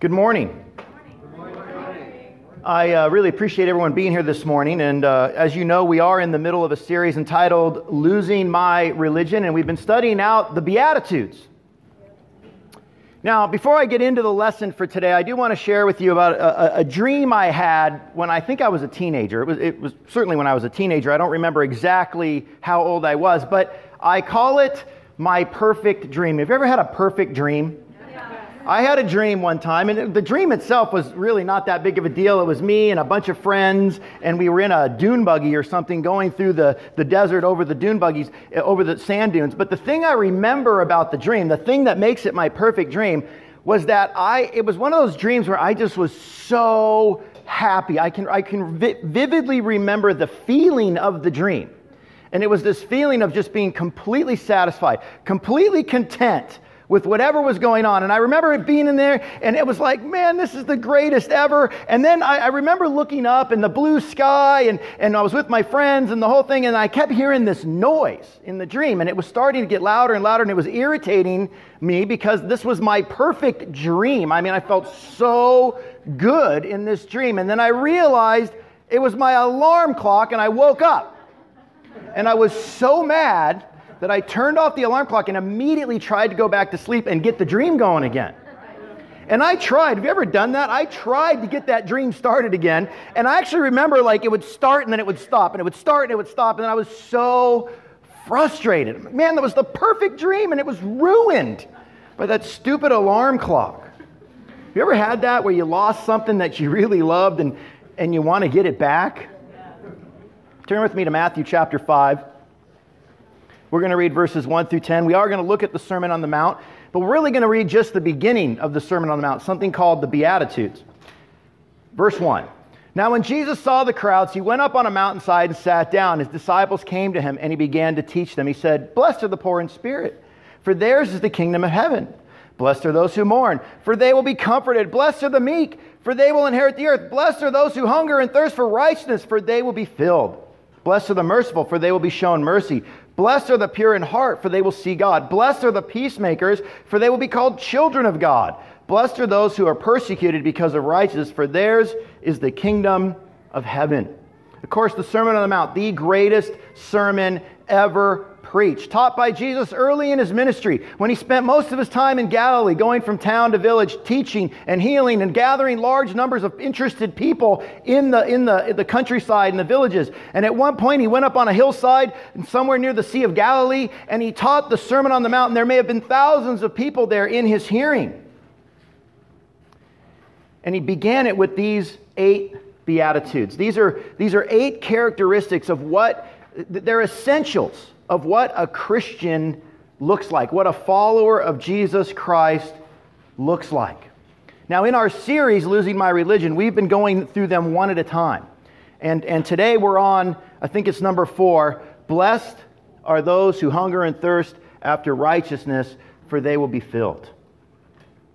Good morning. I uh, really appreciate everyone being here this morning. And uh, as you know, we are in the middle of a series entitled Losing My Religion, and we've been studying out the Beatitudes. Now, before I get into the lesson for today, I do want to share with you about a, a, dream I had when I think I was a teenager. It was, it was certainly when I was a teenager. I don't remember exactly how old I was, but I call it my perfect dream. Have you ever had a perfect dream? I had a dream one time, and the dream itself was really not that big of a deal. It was me and a bunch of friends, and we were in a dune buggy or something going through the, the desert over the dune buggies, eh, over the sand dunes. But the thing I remember about the dream, the thing that makes it my perfect dream, was that I, it was one of those dreams where I just was so happy. I can, I can vi- vividly remember the feeling of the dream. And it was this feeling of just being completely satisfied, completely content with whatever was going on. And I remember it being in there, and it was like, man, this is the greatest ever. And then I, I remember looking up in the blue sky, and, and I was with my friends and the whole thing, and I kept hearing this noise in the dream, and it was starting to get louder and louder, and it was irritating me because this was my perfect dream. I mean, I felt so good in this dream. And then I realized it was my alarm clock, and I woke up. And I was so mad that I turned off the alarm clock and immediately tried to go back to sleep and get the dream going again. And I tried. Have you ever done that? I tried to get that dream started again. And I actually remember like it would start and then it would stop and it would start and it would stop. And I was so frustrated. Man, that was the perfect dream and it was ruined by that stupid alarm clock. Have you ever had that where you lost something that you really loved and, and you want to get it back? Turn with me to Matthew chapter 5. We're going to read verses 1 through 10. We are going to look at the Sermon on the Mount, but we're really going to read just the beginning of the Sermon on the Mount, something called the Beatitudes. Verse 1. Now, when Jesus saw the crowds, he went up on a mountainside and sat down. His disciples came to him, and he began to teach them. He said, Blessed are the poor in spirit, for theirs is the kingdom of heaven. Blessed are those who mourn, for they will be comforted. Blessed are the meek, for they will inherit the earth. Blessed are those who hunger and thirst for righteousness, for they will be filled. Blessed are the merciful, for they will be shown mercy. Blessed are the pure in heart, for they will see God. Blessed are the peacemakers, for they will be called children of God. Blessed are those who are persecuted because of righteousness, for theirs is the kingdom of heaven. Of course, the Sermon on the Mount, the greatest sermon ever preached, taught by Jesus early in his ministry when he spent most of his time in Galilee, going from town to village, teaching and healing and gathering large numbers of interested people in the, in the, in the countryside and the villages. And at one point, he went up on a hillside somewhere near the Sea of Galilee and he taught the Sermon on the Mount. And there may have been thousands of people there in his hearing. And he began it with these eight Beatitudes. These are, these are eight characteristics of what, they're essentials of what a Christian looks like, what a follower of Jesus Christ looks like. Now, in our series, Losing My Religion, we've been going through them one at a time. And, and today we're on, I think it's number four Blessed are those who hunger and thirst after righteousness, for they will be filled.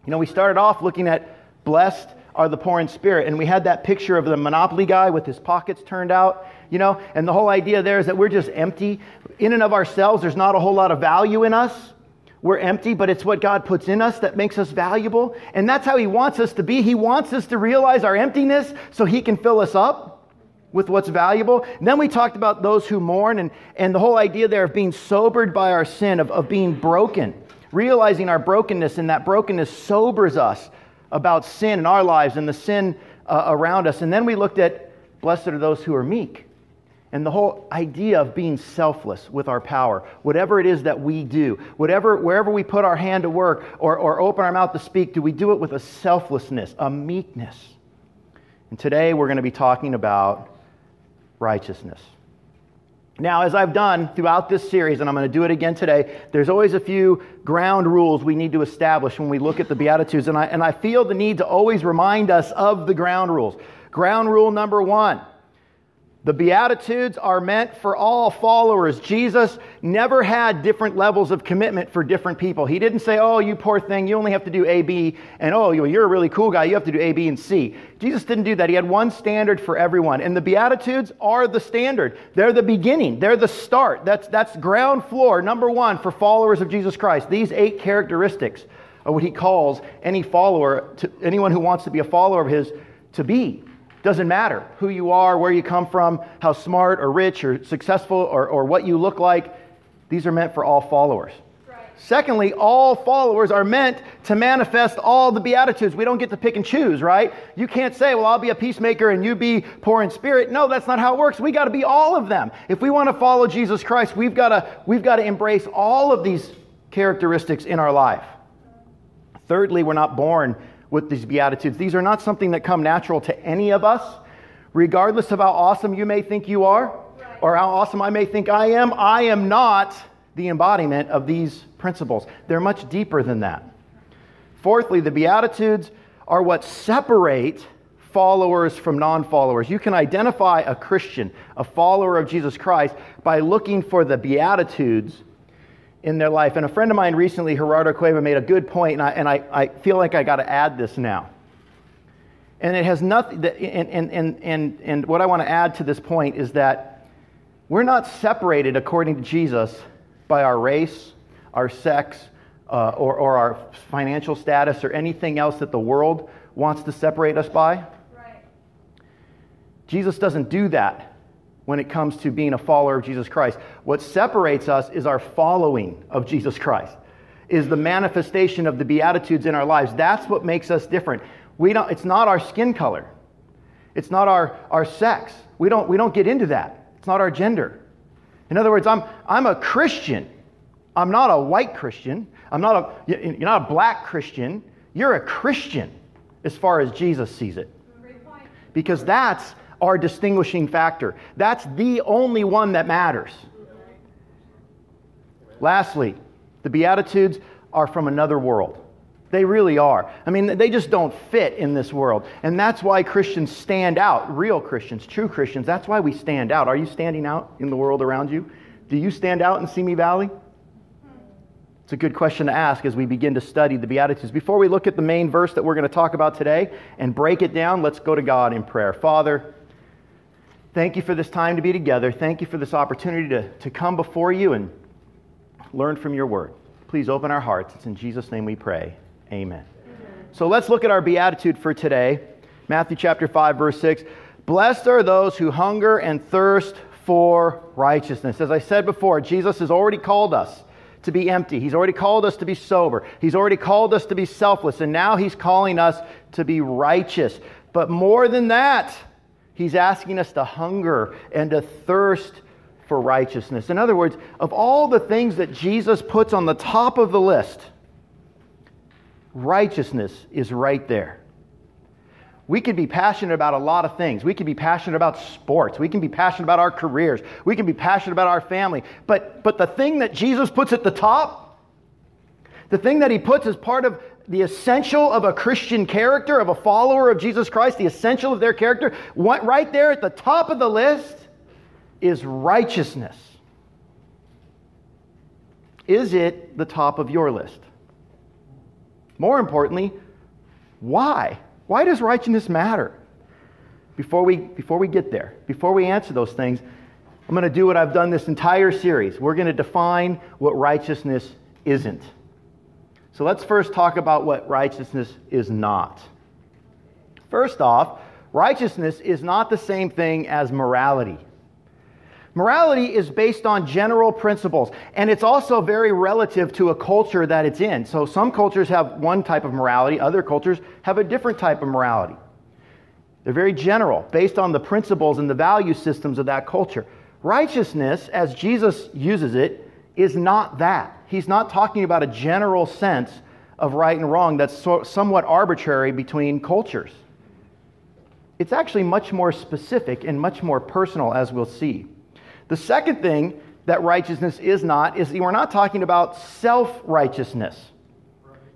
You know, we started off looking at blessed are the poor in spirit, and we had that picture of the Monopoly guy with his pockets turned out you know, and the whole idea there is that we're just empty. In and of ourselves, there's not a whole lot of value in us. We're empty, but it's what God puts in us that makes us valuable. And that's how He wants us to be. He wants us to realize our emptiness so He can fill us up with what's valuable. And then we talked about those who mourn and, and the whole idea there of being sobered by our sin, of, of being broken, realizing our brokenness, and that brokenness sobers us about sin in our lives and the sin uh, around us. And then we looked at blessed are those who are meek and the whole idea of being selfless with our power, whatever it is that we do, whatever, wherever we put our hand to work or, or open our mouth to speak, do we do it with a selflessness, a meekness? And today we're going to be talking about righteousness. Now, as I've done throughout this series, and I'm going to do it again today, there's always a few ground rules we need to establish when we look at the Beatitudes. And I, and I feel the need to always remind us of the ground rules. Ground rule number one the Beatitudes are meant for all followers. Jesus never had different levels of commitment for different people. He didn't say, Oh, you poor thing, you only have to do A, B, and oh, you're a really cool guy, you have to do A, B, and C. Jesus didn't do that. He had one standard for everyone. And the Beatitudes are the standard. They're the beginning, they're the start. That's, that's ground floor, number one, for followers of Jesus Christ. These eight characteristics are what he calls any follower, to, anyone who wants to be a follower of his, to be. Doesn't matter who you are, where you come from, how smart or rich or successful or, or what you look like. These are meant for all followers. Secondly, all followers are meant to manifest all the Beatitudes. We don't get to pick and choose, right? You can't say, well, I'll be a peacemaker and you be poor in spirit. No, that's not how it works. We got to be all of them. If we want to follow Jesus Christ, we've got to, we've got to embrace all of these characteristics in our life. Thirdly, we're not born with these Beatitudes. These are not something that come natural to any of us, regardless of how awesome you may think you are or how awesome I may think I am. I am not the embodiment of these principles. They're much deeper than that. Fourthly, the Beatitudes are what separate followers from non followers. You can identify a Christian, a follower of Jesus Christ, by looking for the Beatitudes in their life. And a friend of mine recently, Gerardo Cueva, made a good point, and I, and I, I feel like I got to add this now. And it has nothing, and, and, and, and, and what I want to add to this point is that we're not separated, according to Jesus, by our race, our sex, uh, or, or our financial status, or anything else that the world wants to separate us by. Right. Jesus doesn't do that when it comes to being a follower of Jesus Christ. What separates us is our following of Jesus Christ, is the manifestation of the Beatitudes in our lives. That's what makes us different. We don't, it's not our skin color, it's not our, our sex. We don't, we don't get into that. It's not our gender. In other words, I'm, I'm a Christian. I'm not a white Christian. I'm not a, you're not a black Christian. You're a Christian as far as Jesus sees it. Because that's our distinguishing factor. That's the only one that matters. Lastly, the Beatitudes are from another world. They really are. I mean, they just don't fit in this world. And that's why Christians stand out, real Christians, true Christians. That's why we stand out. Are you standing out in the world around you? Do you stand out in Simi Valley? It's a good question to ask as we begin to study the Beatitudes. Before we look at the main verse that we're going to talk about today and break it down, let's go to God in prayer. Father, thank you for this time to be together. Thank you for this opportunity to, to come before you and learn from your word. Please open our hearts. It's in Jesus' name we pray. Amen. So let's look at our beatitude for today. Matthew chapter 5 verse 6. Blessed are those who hunger and thirst for righteousness. As I said before, Jesus has already called us to be empty. He's already called us to be sober. He's already called us to be selfless. And now he's calling us to be righteous. But more than that, he's asking us to hunger and to thirst for righteousness. In other words, of all the things that Jesus puts on the top of the list, righteousness is right there. We could be passionate about a lot of things. We could be passionate about sports. We can be passionate about our careers. We can be passionate about our family. But, but the thing that Jesus puts at the top, the thing that he puts as part of the essential of a Christian character, of a follower of Jesus Christ, the essential of their character, what, right there at the top of the list is righteousness. Is it the top of your list? More importantly, why? Why does righteousness matter? Before we, before we get there, before we answer those things, I'm going to do what I've done this entire series. We're going to define what righteousness isn't. So let's first talk about what righteousness is not. First off, righteousness is not the same thing as morality. Morality is based on general principles, and it's also very relative to a culture that it's in. So some cultures have one type of morality, other cultures have a different type of morality. They're very general, based on the principles and the value systems of that culture. Righteousness, as Jesus uses it, is not that. He's not talking about a general sense of right and wrong that's so, somewhat arbitrary between cultures. It's actually much more specific and much more personal, as we'll see. The second thing that righteousness is not is we're not talking about self righteousness.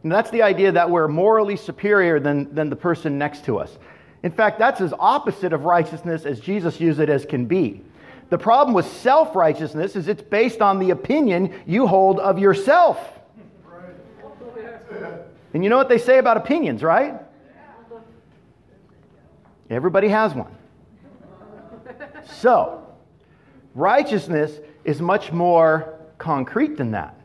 And that's the idea that we're morally superior than, than the person next to us. In fact, that's as opposite of righteousness as Jesus used it as can be. The problem with self righteousness is it's based on the opinion you hold of yourself. And you know what they say about opinions, right? Everybody has one. So, Righteousness is much more concrete than that.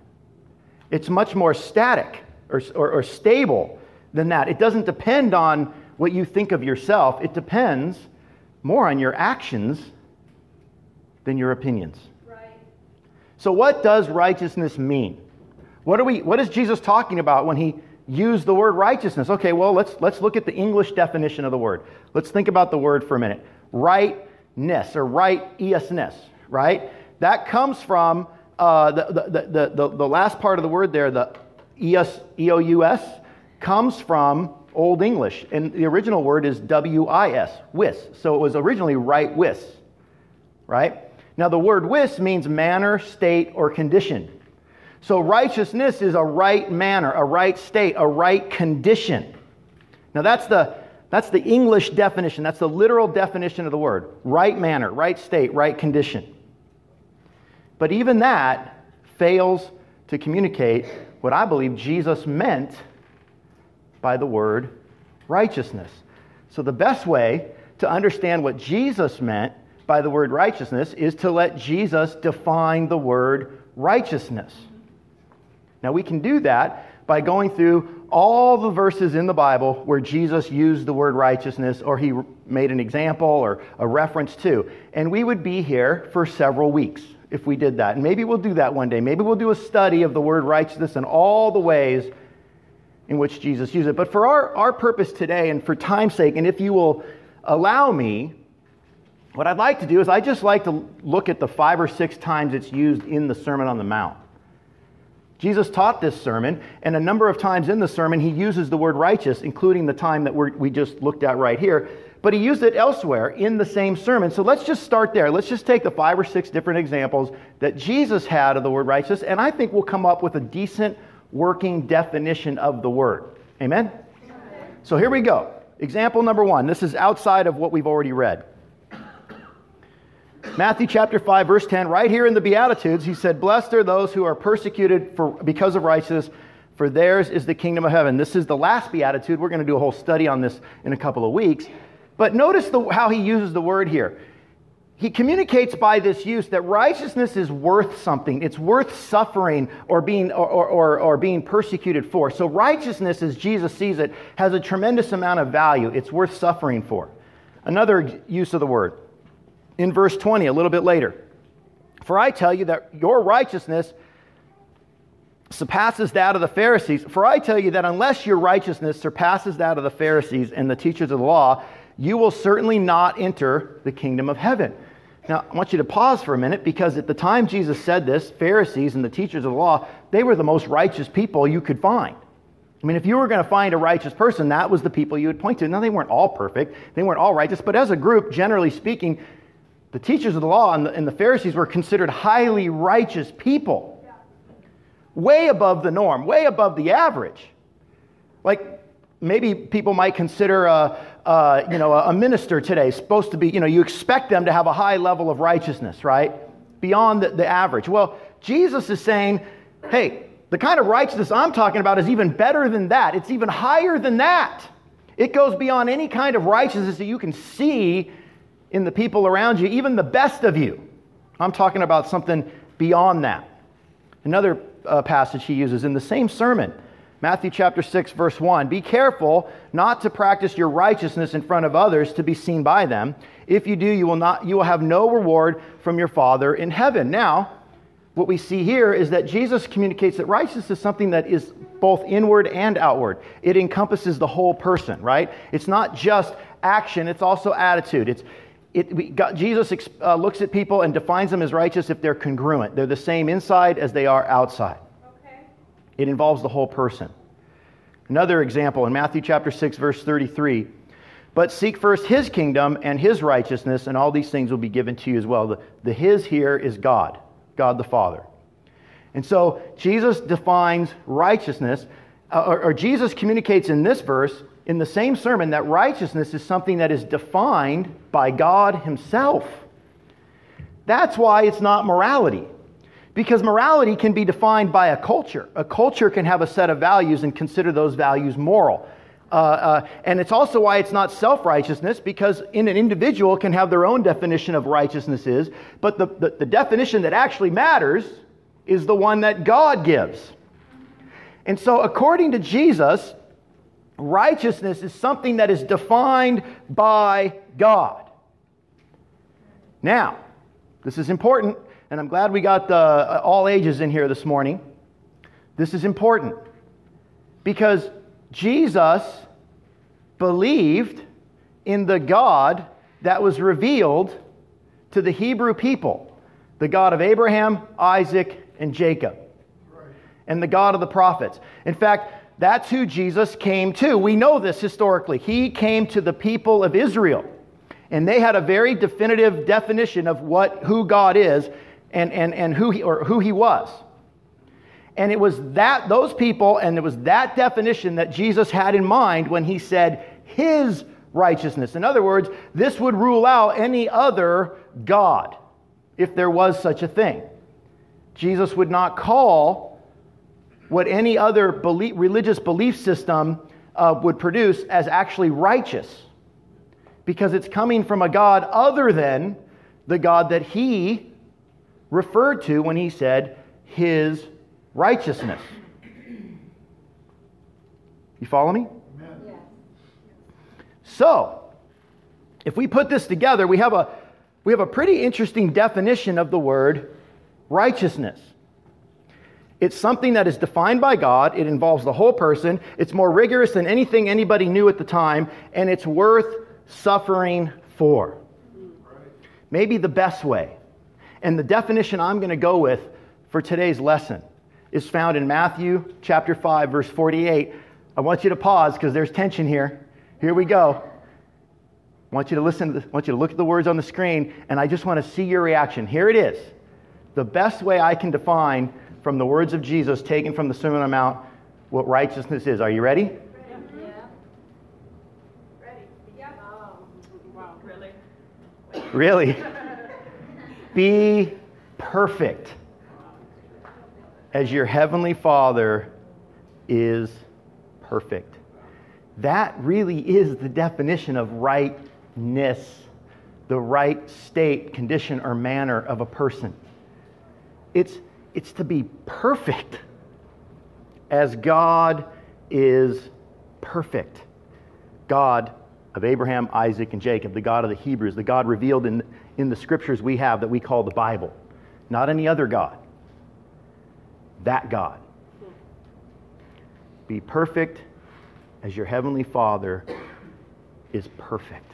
It's much more static or, or, or stable than that. It doesn't depend on what you think of yourself, it depends more on your actions than your opinions. Right. So, what does righteousness mean? What, are we, what is Jesus talking about when he used the word righteousness? Okay, well, let's, let's look at the English definition of the word. Let's think about the word for a minute. Rightness or right esness, right? That comes from uh, the, the, the, the, the last part of the word there, the E-S, E-O-U-S, comes from Old English. And the original word is W-I-S, wis. So it was originally right wis, right? Now the word wis means manner, state, or condition. So righteousness is a right manner, a right state, a right condition. Now that's the that's the English definition. That's the literal definition of the word. Right manner, right state, right condition. But even that fails to communicate what I believe Jesus meant by the word righteousness. So, the best way to understand what Jesus meant by the word righteousness is to let Jesus define the word righteousness. Now, we can do that by going through all the verses in the Bible where Jesus used the word righteousness or he made an example or a reference to. And we would be here for several weeks if we did that. And maybe we'll do that one day. Maybe we'll do a study of the word righteousness and all the ways in which Jesus used it. But for our, our purpose today and for time's sake, and if you will allow me, what I'd like to do is I just like to look at the five or six times it's used in the Sermon on the Mount. Jesus taught this sermon, and a number of times in the sermon, he uses the word righteous, including the time that we just looked at right here. But he used it elsewhere in the same sermon. So let's just start there. Let's just take the five or six different examples that Jesus had of the word righteous, and I think we'll come up with a decent working definition of the word. Amen? So here we go. Example number one. This is outside of what we've already read. Matthew chapter 5, verse 10, right here in the Beatitudes, he said, Blessed are those who are persecuted for, because of righteousness, for theirs is the kingdom of heaven. This is the last Beatitude. We're going to do a whole study on this in a couple of weeks. But notice the, how he uses the word here he communicates by this use that righteousness is worth something. It's worth suffering or being, or, or, or, being persecuted for. So, righteousness, as Jesus sees it, has a tremendous amount of value. It's worth suffering for. Another use of the word in verse 20, a little bit later. For I tell you that your righteousness surpasses that of the Pharisees. For I tell you that unless your righteousness surpasses that of the Pharisees and the teachers of the law, you will certainly not enter the kingdom of heaven. Now, I want you to pause for a minute because at the time Jesus said this, Pharisees and the teachers of the law, they were the most righteous people you could find. I mean, if you were going to find a righteous person, that was the people you would point to. Now, they weren't all perfect, they weren't all righteous, but as a group, generally speaking, the teachers of the law and the, and the Pharisees were considered highly righteous people, way above the norm, way above the average. Like, maybe people might consider a, a, you know, a minister today supposed to be, you know, you expect them to have a high level of righteousness, right? Beyond the, the average. Well, Jesus is saying, hey, the kind of righteousness I'm talking about is even better than that. It's even higher than that. It goes beyond any kind of righteousness that you can see in the people around you, even the best of you. I'm talking about something beyond that. Another uh, passage he uses in the same sermon Matthew chapter 6 verse 1. Be careful not to practice your righteousness in front of others to be seen by them. If you do, you will not you will have no reward from your Father in heaven. Now, what we see here is that Jesus communicates that righteousness is something that is both inward and outward. It encompasses the whole person, right? It's not just action, it's also attitude. It's it, we, God, Jesus uh, looks at people and defines them as righteous if they're congruent. They're the same inside as they are outside. It involves the whole person. Another example in Matthew chapter 6 verse 33. But seek first his kingdom and his righteousness and all these things will be given to you as well. The, the his here is God, God the Father. And so Jesus defines righteousness uh, or, or Jesus communicates in this verse in the same sermon that righteousness is something that is defined by God himself. That's why it's not morality. Because morality can be defined by a culture. A culture can have a set of values and consider those values moral. Uh, uh, and it's also why it's not self righteousness, because in an individual can have their own definition of righteousness is, but the, the, the definition that actually matters is the one that God gives. And so, according to Jesus, righteousness is something that is defined by God. Now, this is important, and I'm glad we got the, uh, all ages in here this morning. This is important because Jesus believed in the God that was revealed to the Hebrew people, the God of Abraham, Isaac, and Jacob, and the God of the prophets. In fact, that's who Jesus came to. We know this historically. He came to the people of Israel, and they had a very definitive definition of what who God is and, and, and who he or who he was. And it was that those people and it was that definition that Jesus had in mind when he said his righteousness. In other words, this would rule out any other God, if there was such a thing. Jesus would not call what any other belief, religious belief system uh, would produce as actually righteous, because it's coming from a God other than the God that he referred to when he said his righteousness. You follow me? So, if we put this together, we have a, we have a pretty interesting definition of the word righteousness. It's something that is defined by God, it involves the whole person, it's more rigorous than anything anybody knew at the time, and it's worth suffering for. Maybe the best way. And the definition I'm going to go with for today's lesson is found in Matthew chapter 5 verse 48. I want you to pause because there's tension here. Here we go. I want you to listen, to I want you to look at the words on the screen, and I just want to see your reaction. Here it is. The best way I can define from the words of Jesus taken from the Sermon on the Mount what righteousness is. Are you ready? Really? Be perfect as your heavenly Father is perfect. That really is the definition of rightness, the right state, condition, or manner of a person. It's, it's to be perfect as God is perfect. God of Abraham, Isaac, and Jacob, the God of the Hebrews, the God revealed in, in the scriptures we have that we call the Bible, not any other God. That God. Be perfect as your heavenly Father is perfect.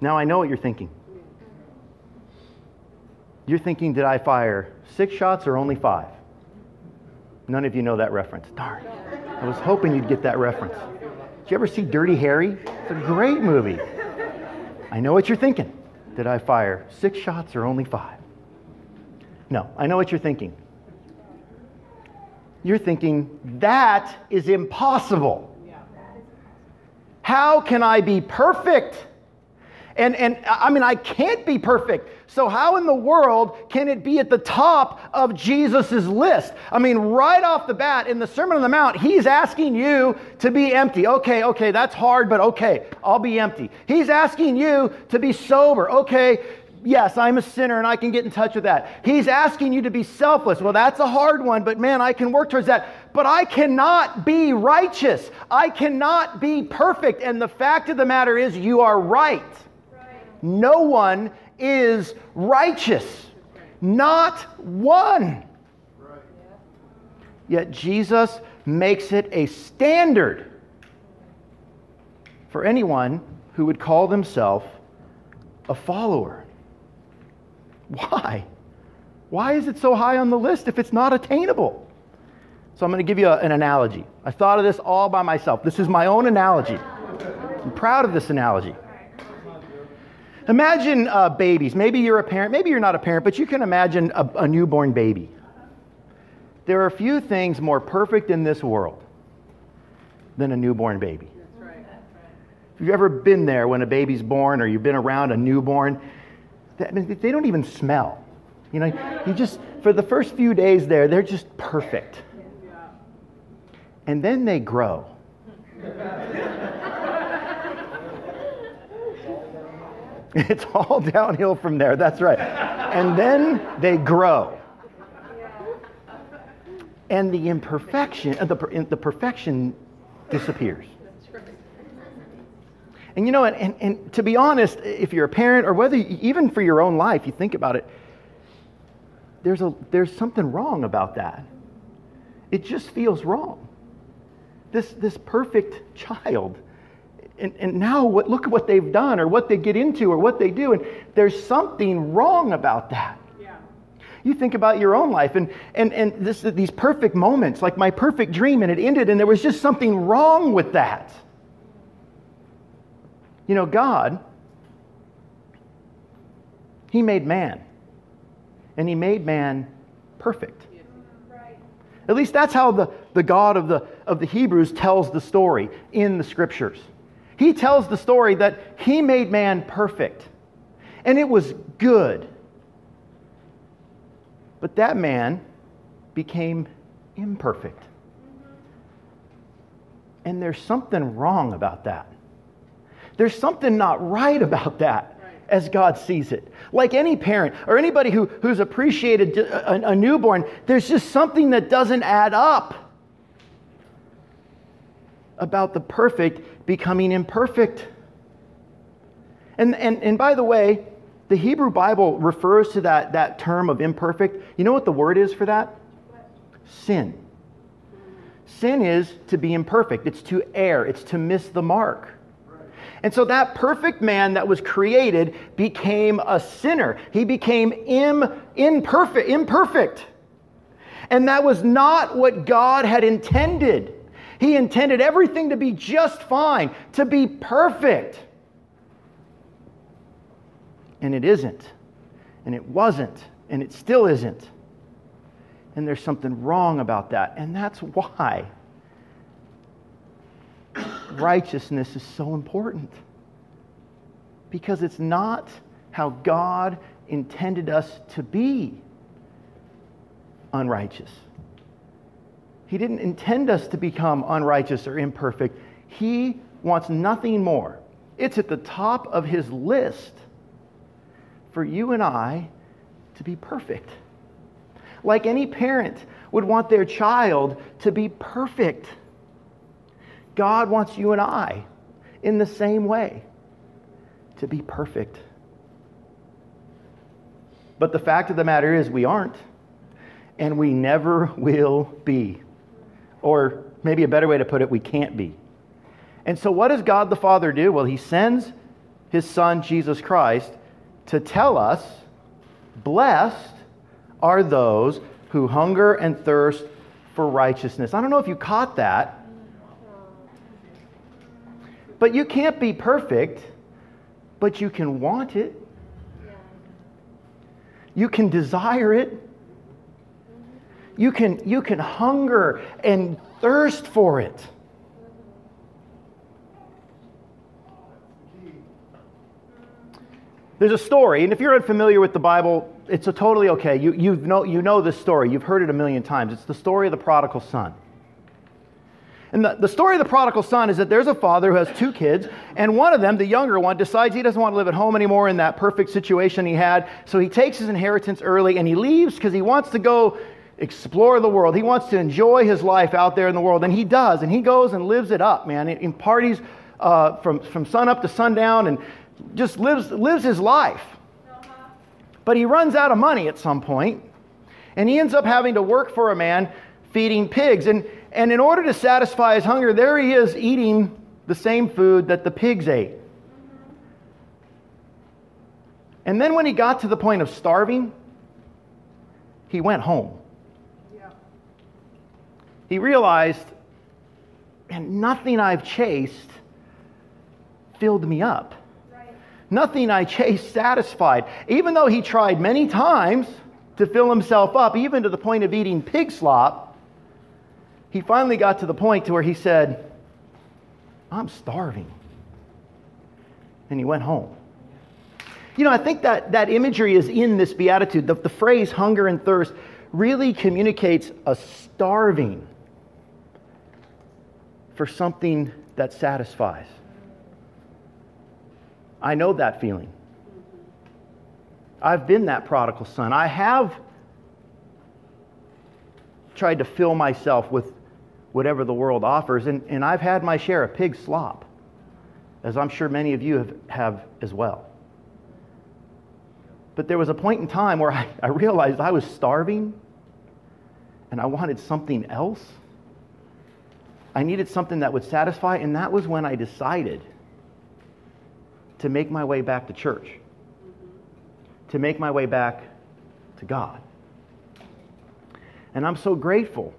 Now I know what you're thinking. You're thinking, did I fire six shots or only five? None of you know that reference. Darn. I was hoping you'd get that reference. Did you ever see Dirty Harry? It's a great movie. I know what you're thinking. Did I fire six shots or only five? No, I know what you're thinking you're thinking, that is impossible. How can I be perfect? And, and I mean, I can't be perfect. So, how in the world can it be at the top of Jesus' list? I mean, right off the bat in the Sermon on the Mount, he's asking you to be empty. Okay, okay, that's hard, but okay, I'll be empty. He's asking you to be sober. Okay, yes, I'm a sinner and I can get in touch with that. He's asking you to be selfless. Well, that's a hard one, but man, I can work towards that. But I cannot be righteous. I cannot be perfect. And the fact of the matter is, you are right. No one is righteous. Not one. Yet Jesus makes it a standard for anyone who would call themselves a follower. Why? Why is it so high on the list if it's not attainable? So I'm going to give you a, an analogy. I thought of this all by myself. This is my own analogy. I'm proud of this analogy. Imagine uh, babies. Maybe you're a parent, maybe you're not a parent, but you can imagine a, a newborn baby. There are few things more perfect in this world than a newborn baby. If you've ever been there when a baby's born or you've been around a newborn, they don't even smell. You know, you just, for the first few days there, they're just perfect. And then they grow. it's all downhill from there, that's right. And then they grow. and the imperfection, uh, the, the perfection disappears. And you know, and, and, and, to be honest, if you're a parent or whether you, even for your own life, you think about it, there's, a, there's something wrong about that. It just feels wrong. This, this perfect child. And, and now what, look at what they've done or what they get into or what they do. And there's something wrong about that. Yeah. You think about your own life and, and, and this, these perfect moments, like my perfect dream, and it ended, and there was just something wrong with that. You know, God, He made man, and He made man perfect. At least that's how the, the God of the, of the Hebrews tells the story in the scriptures. He tells the story that He made man perfect, and it was good. But that man became imperfect. And there's something wrong about that. There's something not right about that as God sees it. Like any parent or anybody who, who's appreciated uh, a, a newborn, there's just something that doesn't add up about the perfect becoming imperfect. And, and, and by the way, the Hebrew Bible refers to that, that term of imperfect. You know what the word is for that? Sin. Sin is to be imperfect, it's to err, it's to miss the mark. And so that perfect man that was created became a sinner. He became Im, imperfect, imperfect. And that was not what God had intended. He intended everything to be just fine, to be perfect. And it isn't. And it wasn't. And it still isn't. And there's something wrong about that. And that's why righteousness is so important. Because it's not how God intended us to be unrighteous. He didn't intend us to become unrighteous or imperfect. He wants nothing more. It's at the top of his list for you and I to be perfect. Like any parent would want their child to be perfect. God wants you and I in the same way to be perfect. But the fact of the matter is, we aren't, and we never will be. Or maybe a better way to put it, we can't be. And so, what does God the Father do? Well, He sends His Son, Jesus Christ, to tell us blessed are those who hunger and thirst for righteousness. I don't know if you caught that. But you can't be perfect, but you can want it. You can desire it. You can, you can hunger and thirst for it. There's a story, and if you're unfamiliar with the Bible, it's a totally okay. You, you, know, you know this story, you've heard it a million times. It's the story of the prodigal son. And the, the story of the prodigal son is that there's a father who has two kids, and one of them, the younger one, decides he doesn't want to live at home anymore in that perfect situation he had. So he takes his inheritance early and he leaves because he wants to go explore the world. He wants to enjoy his life out there in the world, and he does. And he goes and lives it up, man, in, parties uh, from, from sun up to sundown and just lives, lives his life. But he runs out of money at some point, and he ends up having to work for a man feeding pigs. And and in order to satisfy his hunger, there he is eating the same food that the pigs ate. And then when he got to the point of starving, he went home. He realized, and nothing I've chased filled me up. Right. Nothing I chased satisfied. Even though he tried many times to fill himself up, even to the point of eating pig slop, he finally got to the point to where he said, I'm starving. And he went home. You know, I think that, that imagery is in this beatitude. The, the phrase hunger and thirst really communicates a starving for something that satisfies. I know that feeling. I've been that prodigal son. I have tried to fill myself with whatever the world offers, and, and I've had my share of pig slop, as I'm sure many of you have, have as well. But there was a point in time where I, I realized I was starving and I wanted something else. I needed something that would satisfy, and that was when I decided to make my way back to church, to make my way back to God. And I'm so grateful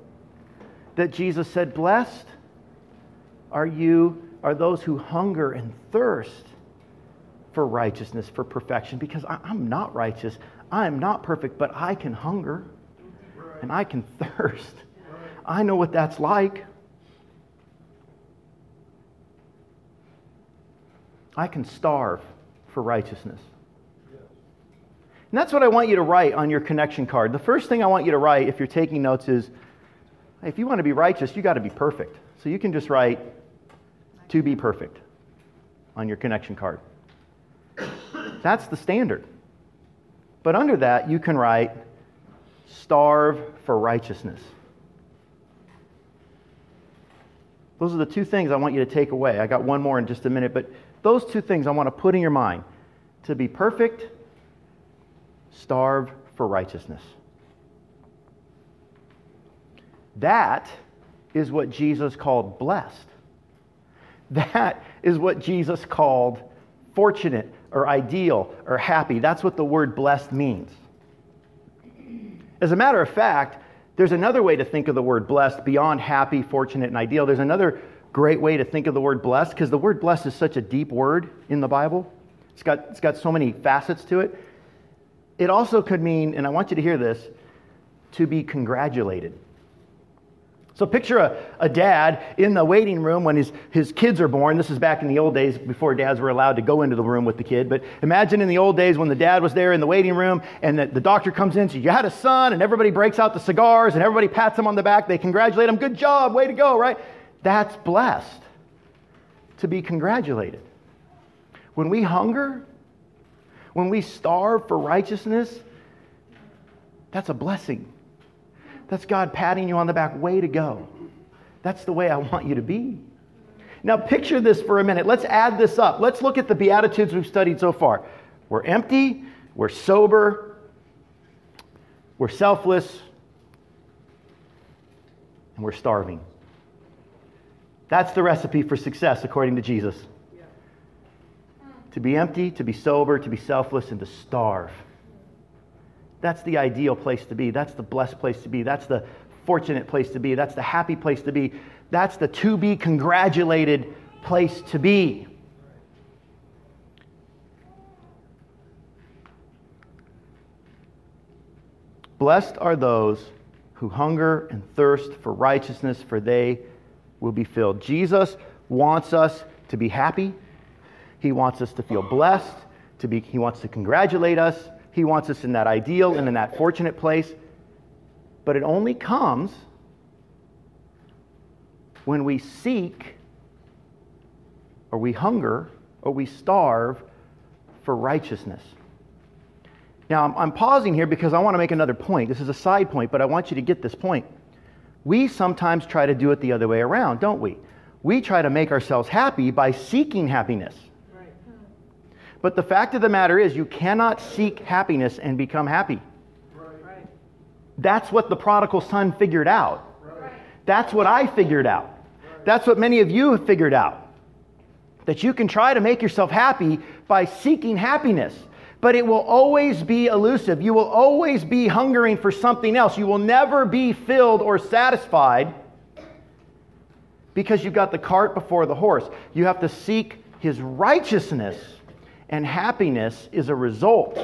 that Jesus said, Blessed are you, are those who hunger and thirst for righteousness, for perfection, because I'm not righteous. I'm not perfect, but I can hunger and I can thirst. I know what that's like. I can starve for righteousness. And that's what I want you to write on your connection card. The first thing I want you to write if you're taking notes is if you want to be righteous, you got to be perfect. So you can just write to be perfect on your connection card. That's the standard. But under that, you can write starve for righteousness. Those are the two things I want you to take away. I got one more in just a minute, but those two things I want to put in your mind. To be perfect, starve for righteousness. That is what Jesus called blessed. That is what Jesus called fortunate or ideal or happy. That's what the word blessed means. As a matter of fact, there's another way to think of the word blessed beyond happy, fortunate, and ideal. There's another great way to think of the word blessed because the word blessed is such a deep word in the Bible. It's got, it's got so many facets to it. It also could mean, and I want you to hear this, to be congratulated. So picture a, a dad in the waiting room when his, his kids are born. This is back in the old days before dads were allowed to go into the room with the kid. But imagine in the old days when the dad was there in the waiting room and the, the doctor comes in, so you had a son, and everybody breaks out the cigars and everybody pats him on the back. They congratulate him. Good job, way to go, right? That's blessed to be congratulated. When we hunger, when we starve for righteousness, that's a blessing. That's God patting you on the back. Way to go. That's the way I want you to be. Now, picture this for a minute. Let's add this up. Let's look at the Beatitudes we've studied so far. We're empty, we're sober, we're selfless, and we're starving. That's the recipe for success, according to Jesus. To be empty, to be sober, to be selfless, and to starve. That's the ideal place to be. That's the blessed place to be. That's the fortunate place to be. That's the happy place to be. That's the to be congratulated place to be. Blessed are those who hunger and thirst for righteousness, for they will be filled. Jesus wants us to be happy. He wants us to feel blessed. To be, he wants to congratulate us. He wants us in that ideal and in that fortunate place. But it only comes when we seek or we hunger or we starve for righteousness. Now, I'm, I'm, pausing here because I want to make another point. This is a side point, but I want you to get this point. We sometimes try to do it the other way around, don't we? We try to make ourselves happy by seeking happiness. But the fact of the matter is, you cannot seek happiness and become happy. Right. That's what the prodigal son figured out. Right. That's what I figured out. Right. That's what many of you have figured out. That you can try to make yourself happy by seeking happiness, but it will always be elusive. You will always be hungering for something else. You will never be filled or satisfied because you've got the cart before the horse. You have to seek his righteousness and happiness is a result.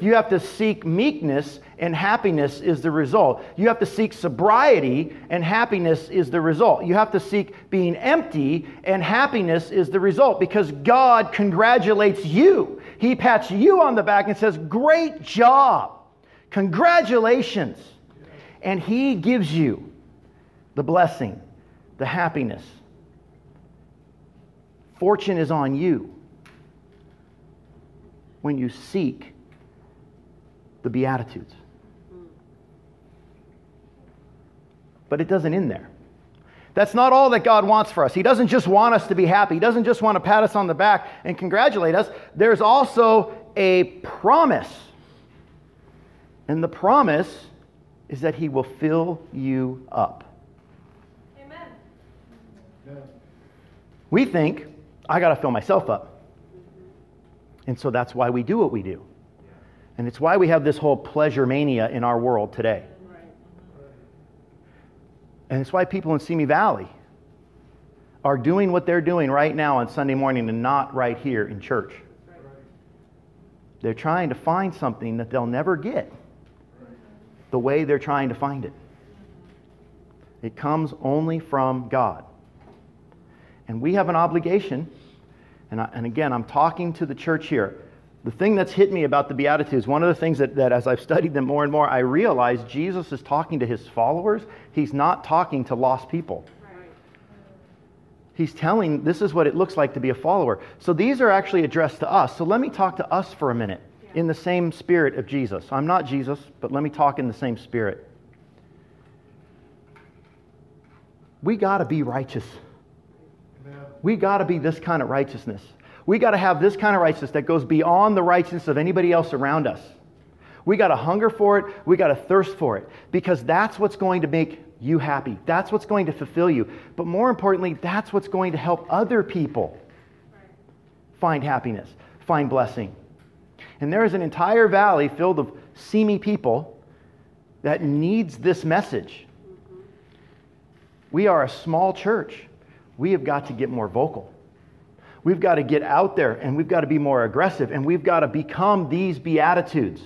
You have to seek meekness, and happiness is the result. You have to seek sobriety, and happiness is the result. You have to seek being empty, and happiness is the result because God congratulates you. He pats you on the back and says, Great job! Congratulations! And He gives you the blessing, the happiness. Fortune is on you when you seek the Beatitudes. But it doesn't end there. That's not all that God wants for us. He doesn't just want us to be happy. He doesn't just want to pat us on the back and congratulate us. There's also a promise. And the promise is that He will fill you up. Amen. We think, I got to fill myself up. And so that's why we do what we do. And it's why we have this whole pleasure mania in our world today. And it's why people in Simi Valley are doing what they're doing right now on Sunday morning and not right here in church. They're trying to find something that they'll never get the way they're trying to find it. It comes only from God. And we have an obligation, and, I, and again, I'm talking to the church here. The thing that's hit me about the Beatitudes, one of the things that, that as I've studied them more and more, I realize Jesus is talking to his followers. He's not talking to lost people. He's telling this is what it looks like to be a follower. So these are actually addressed to us. So let me talk to us for a minute in the same spirit of Jesus. I'm not Jesus, but let me talk in the same spirit. We got to be righteous. We got to be this kind of righteousness. We got to have this kind of righteousness that goes beyond the righteousness of anybody else around us. We got to hunger for it. We got to thirst for it because that's what's going to make you happy. That's what's going to fulfill you. But more importantly, that's what's going to help other people find happiness, find blessing. And there is an entire valley filled of Simi people that needs this message. We are a small church. We have got to get more vocal. We've got to get out there and we've got to be more aggressive and we've got to become these beatitudes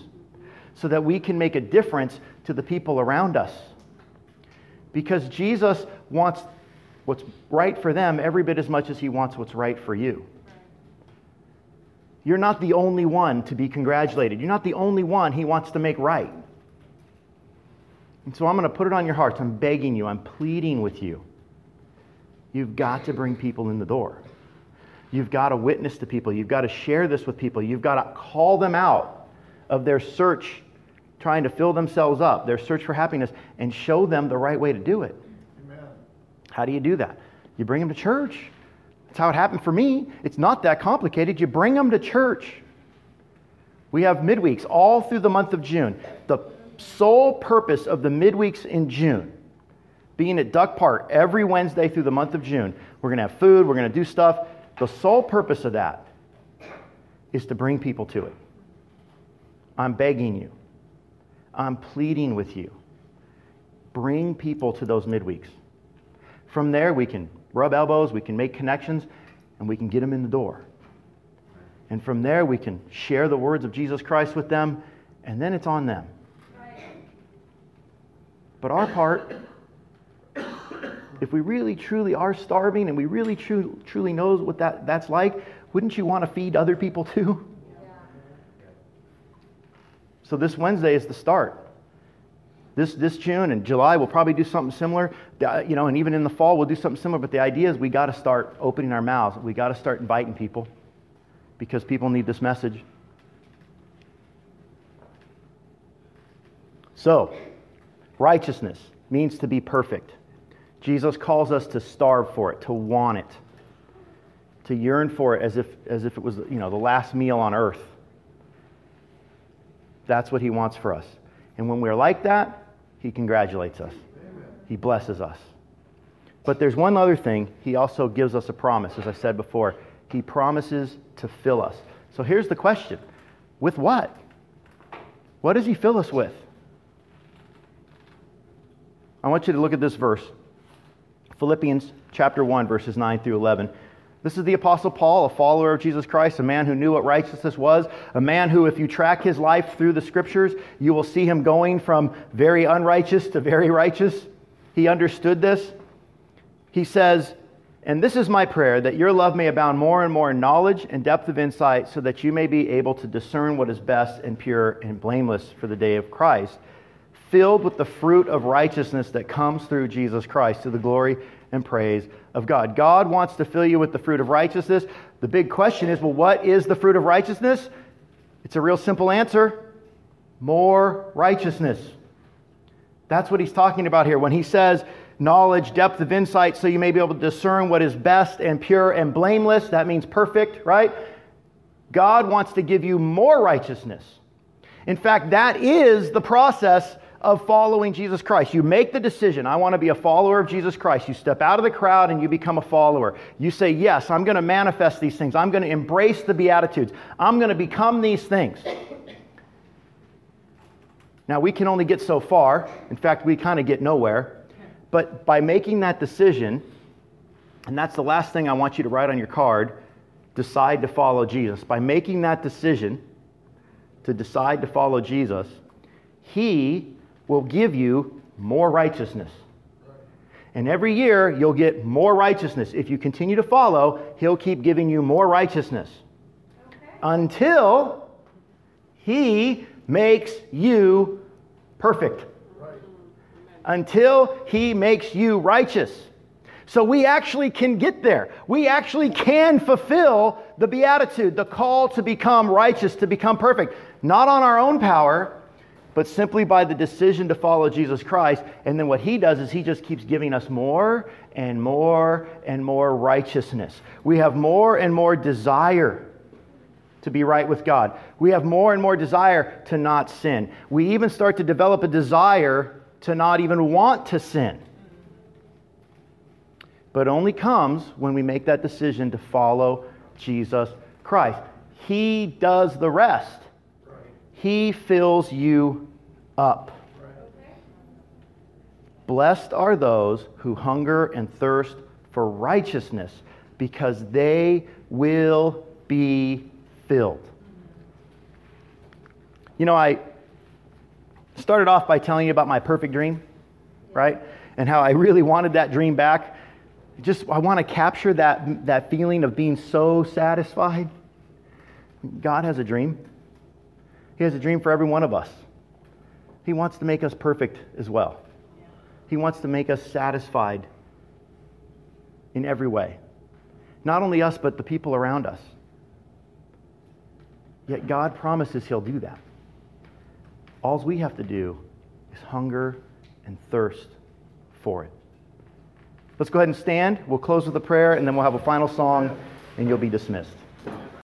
so that we can make a difference to the people around us. Because Jesus wants what's right for them every bit as much as he wants what's right for you. You're not the only one to be congratulated. You're not the only one he wants to make right. And so I'm going to put it on your hearts. I'm begging you, I'm pleading with you. You've got to bring people in the door. You've got to witness to people. You've got to share this with people. You've got to call them out of their search, trying to fill themselves up, their search for happiness, and show them the right way to do it. Amen. How do you do that? You bring them to church. That's how it happened for me. It's not that complicated. You bring them to church. We have midweeks all through the month of June. The sole purpose of the midweeks in June being at Duck Park every Wednesday through the month of June. We're going to have food, we're going to do stuff. The sole purpose of that is to bring people to it. I'm begging you, I'm pleading with you. Bring people to those midweeks. From there, we can rub elbows, we can make connections, and we can get them in the door. And from there, we can share the words of Jesus Christ with them, and then it's on them. But our part, if we really truly are starving and we really tru- truly know what that, that's like, wouldn't you want to feed other people too? So this Wednesday is the start. This, this June and July, we'll probably do something similar. Uh, you know, and even in the fall, we'll do something similar. But the idea is we got to start opening our mouths. We got to start inviting people because people need this message. So, righteousness means to be perfect. Jesus calls us to starve for it, to want it, to yearn for it as if, as if it was you know, the last meal on earth. That's what he wants for us. And when we're like that, he congratulates us, He blesses us. But there's one other thing. He also gives us a promise, as I said before. He promises to fill us. So here's the question With what? What does He fill us with? I want you to look at this verse Philippians chapter 1, verses 9 through 11. This is the Apostle Paul, a follower of Jesus Christ, a man who knew what righteousness was, a man who, if you track his life through the scriptures, you will see him going from very unrighteous to very righteous. He understood this. He says, And this is my prayer, that your love may abound more and more in knowledge and depth of insight, so that you may be able to discern what is best and pure and blameless for the day of Christ, filled with the fruit of righteousness that comes through Jesus Christ to the glory and praise of God. God wants to fill you with the fruit of righteousness. The big question is well, what is the fruit of righteousness? It's a real simple answer more righteousness. That's what he's talking about here when he says, knowledge, depth of insight, so you may be able to discern what is best and pure and blameless. That means perfect, right? God wants to give you more righteousness. In fact, that is the process of following Jesus Christ. You make the decision, I want to be a follower of Jesus Christ. You step out of the crowd and you become a follower. You say, Yes, I'm going to manifest these things. I'm going to embrace the Beatitudes. I'm going to become these things. Now, we can only get so far. In fact, we kind of get nowhere. But by making that decision, and that's the last thing I want you to write on your card decide to follow Jesus. By making that decision to decide to follow Jesus, He will give you more righteousness. And every year, you'll get more righteousness. If you continue to follow, He'll keep giving you more righteousness okay. until He makes you perfect. Right. Until He makes you righteous. So we actually can get there. We actually can fulfill the beatitude, the call to become righteous, to become perfect, not on our own power, but simply by the decision to follow Jesus Christ. And then what he does is he just keeps giving us more and more and more righteousness. We have more and more desire to be right with God. We have more and more desire to not sin. We even start to develop a desire to not even want to sin. But only comes when we make that decision to follow Jesus Christ. He does the rest. He fills you up. Blessed are those who hunger and thirst for righteousness, because they will be filled. You know, I started off by telling you about my perfect dream, right? And how I really wanted that dream back. Just, I want to capture that, that feeling of being so satisfied. God has a dream. He has a dream for every one of us. He wants to make us perfect as well. He wants to make us satisfied in every way. Not only us, but the people around us. Yet God promises He'll do that. All we have to do is hunger and thirst for it. Let's go ahead and stand. We'll close with a prayer, and then we'll have a final song, and you'll be dismissed.